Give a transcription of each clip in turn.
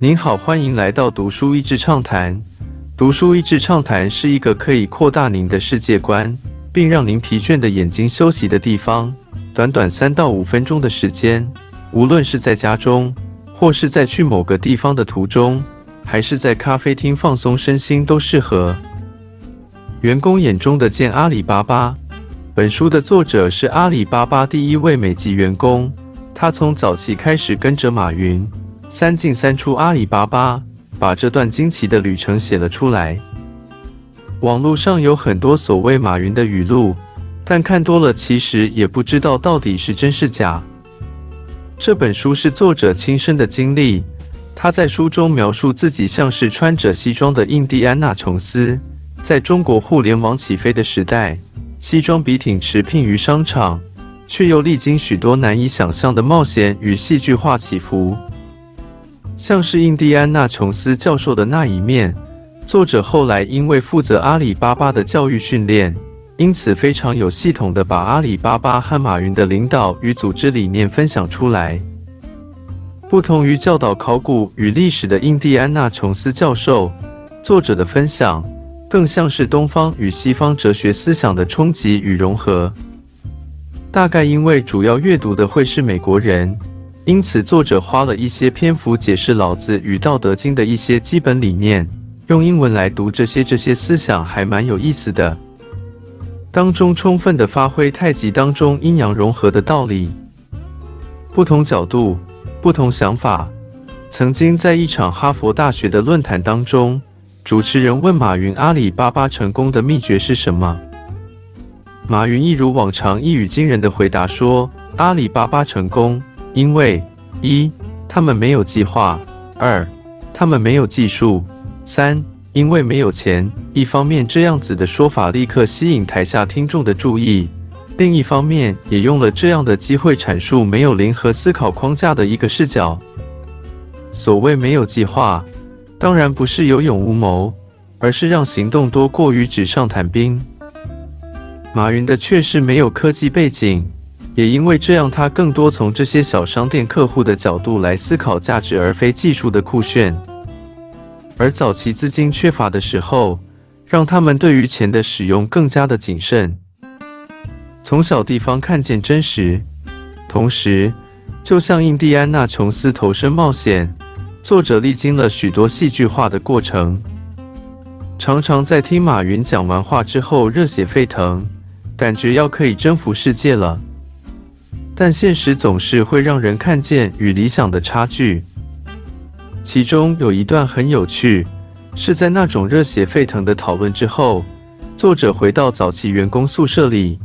您好，欢迎来到读书益智畅谈。读书益智畅谈是一个可以扩大您的世界观，并让您疲倦的眼睛休息的地方。短短三到五分钟的时间，无论是在家中，或是在去某个地方的途中，还是在咖啡厅放松身心，都适合。员工眼中的见阿里巴巴。本书的作者是阿里巴巴第一位美籍员工，他从早期开始跟着马云，三进三出阿里巴巴，把这段惊奇的旅程写了出来。网络上有很多所谓马云的语录，但看多了其实也不知道到底是真是假。这本书是作者亲身的经历，他在书中描述自己像是穿着西装的印第安纳琼斯，在中国互联网起飞的时代。西装笔挺驰聘于商场，却又历经许多难以想象的冒险与戏剧化起伏，像是印第安纳琼斯教授的那一面。作者后来因为负责阿里巴巴的教育训练，因此非常有系统的把阿里巴巴和马云的领导与组织理念分享出来。不同于教导考古与历史的印第安纳琼斯教授，作者的分享。更像是东方与西方哲学思想的冲击与融合。大概因为主要阅读的会是美国人，因此作者花了一些篇幅解释老子与道德经的一些基本理念，用英文来读这些这些思想还蛮有意思的。当中充分的发挥太极当中阴阳融合的道理。不同角度，不同想法。曾经在一场哈佛大学的论坛当中。主持人问马云：“阿里巴巴成功的秘诀是什么？”马云一如往常一语惊人的回答说：“阿里巴巴成功，因为一，他们没有计划；二，他们没有技术；三，因为没有钱。”一方面，这样子的说法立刻吸引台下听众的注意；另一方面，也用了这样的机会阐述没有零和思考框架的一个视角。所谓没有计划。当然不是有勇无谋，而是让行动多过于纸上谈兵。马云的确是没有科技背景，也因为这样，他更多从这些小商店客户的角度来思考价值，而非技术的酷炫。而早期资金缺乏的时候，让他们对于钱的使用更加的谨慎。从小地方看见真实，同时，就像印第安纳琼斯投身冒险。作者历经了许多戏剧化的过程，常常在听马云讲完话之后热血沸腾，感觉要可以征服世界了。但现实总是会让人看见与理想的差距。其中有一段很有趣，是在那种热血沸腾的讨论之后，作者回到早期员工宿舍里，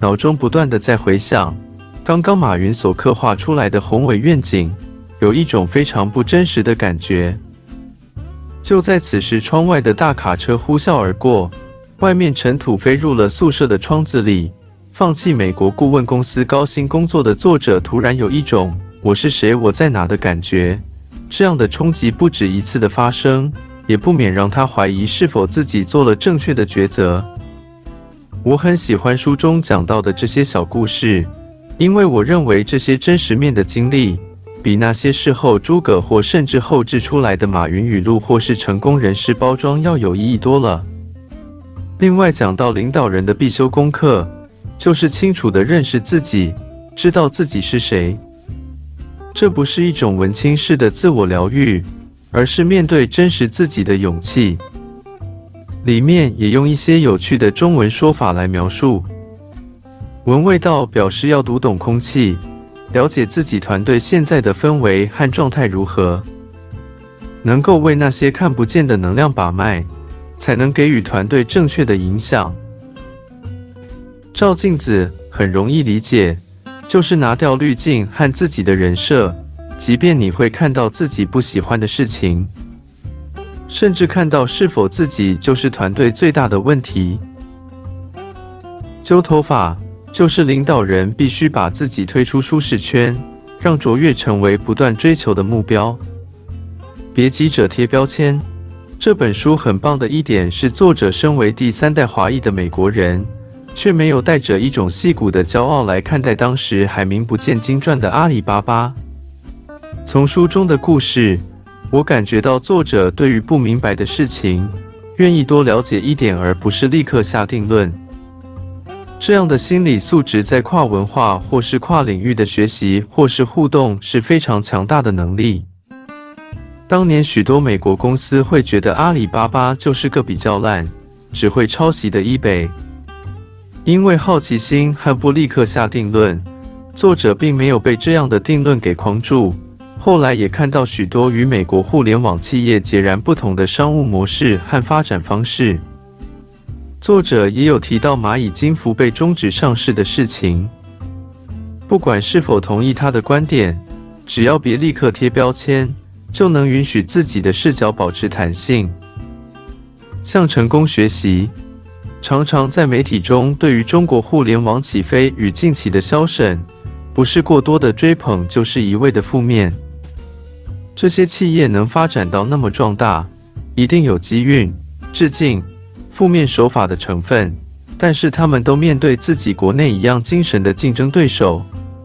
脑中不断的在回想刚刚马云所刻画出来的宏伟愿景。有一种非常不真实的感觉。就在此时，窗外的大卡车呼啸而过，外面尘土飞入了宿舍的窗子里。放弃美国顾问公司高薪工作的作者，突然有一种“我是谁，我在哪”的感觉。这样的冲击不止一次的发生，也不免让他怀疑是否自己做了正确的抉择。我很喜欢书中讲到的这些小故事，因为我认为这些真实面的经历。比那些事后诸葛或甚至后置出来的马云语录或是成功人士包装要有意义多了。另外讲到领导人的必修功课，就是清楚地认识自己，知道自己是谁。这不是一种文青式的自我疗愈，而是面对真实自己的勇气。里面也用一些有趣的中文说法来描述。闻味道表示要读懂空气。了解自己团队现在的氛围和状态如何，能够为那些看不见的能量把脉，才能给予团队正确的影响。照镜子很容易理解，就是拿掉滤镜和自己的人设，即便你会看到自己不喜欢的事情，甚至看到是否自己就是团队最大的问题。揪头发。就是领导人必须把自己推出舒适圈，让卓越成为不断追求的目标。别急着贴标签。这本书很棒的一点是，作者身为第三代华裔的美国人，却没有带着一种戏骨的骄傲来看待当时还名不见经传的阿里巴巴。从书中的故事，我感觉到作者对于不明白的事情，愿意多了解一点，而不是立刻下定论。这样的心理素质，在跨文化或是跨领域的学习或是互动是非常强大的能力。当年许多美国公司会觉得阿里巴巴就是个比较烂、只会抄袭的 eBay，因为好奇心和不立刻下定论。作者并没有被这样的定论给框住。后来也看到许多与美国互联网企业截然不同的商务模式和发展方式。作者也有提到蚂蚁金服被终止上市的事情。不管是否同意他的观点，只要别立刻贴标签，就能允许自己的视角保持弹性。向成功学习，常常在媒体中对于中国互联网起飞与近期的消省，不是过多的追捧，就是一味的负面。这些企业能发展到那么壮大，一定有机运、致敬、负面手法的成分。但是他们都面对自己国内一样精神的竞争对手，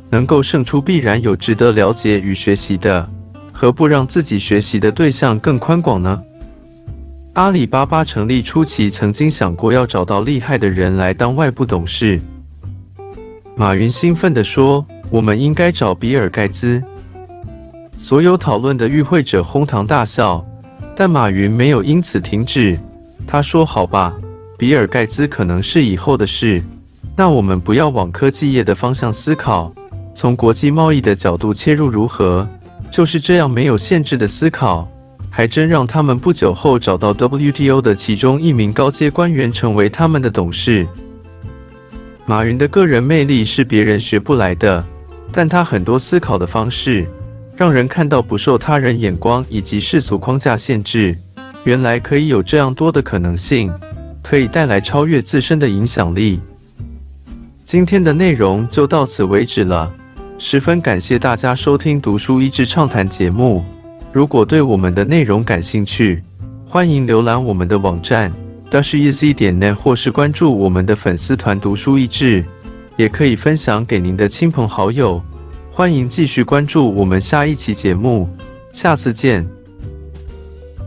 能够胜出必然有值得了解与学习的。何不让自己学习的对象更宽广呢？阿里巴巴成立初期曾经想过要找到厉害的人来当外部董事。马云兴奋地说：“我们应该找比尔盖茨。”所有讨论的与会者哄堂大笑，但马云没有因此停止。他说：“好吧，比尔盖茨可能是以后的事。那我们不要往科技业的方向思考，从国际贸易的角度切入如何？就是这样没有限制的思考，还真让他们不久后找到 WTO 的其中一名高阶官员成为他们的董事。马云的个人魅力是别人学不来的，但他很多思考的方式。”让人看到不受他人眼光以及世俗框架限制，原来可以有这样多的可能性，可以带来超越自身的影响力。今天的内容就到此为止了，十分感谢大家收听《读书益智畅谈》节目。如果对我们的内容感兴趣，欢迎浏览我们的网站 dasheasy 点 net，或是关注我们的粉丝团“读书益智”，也可以分享给您的亲朋好友。欢迎继续关注我们下一期节目，下次见。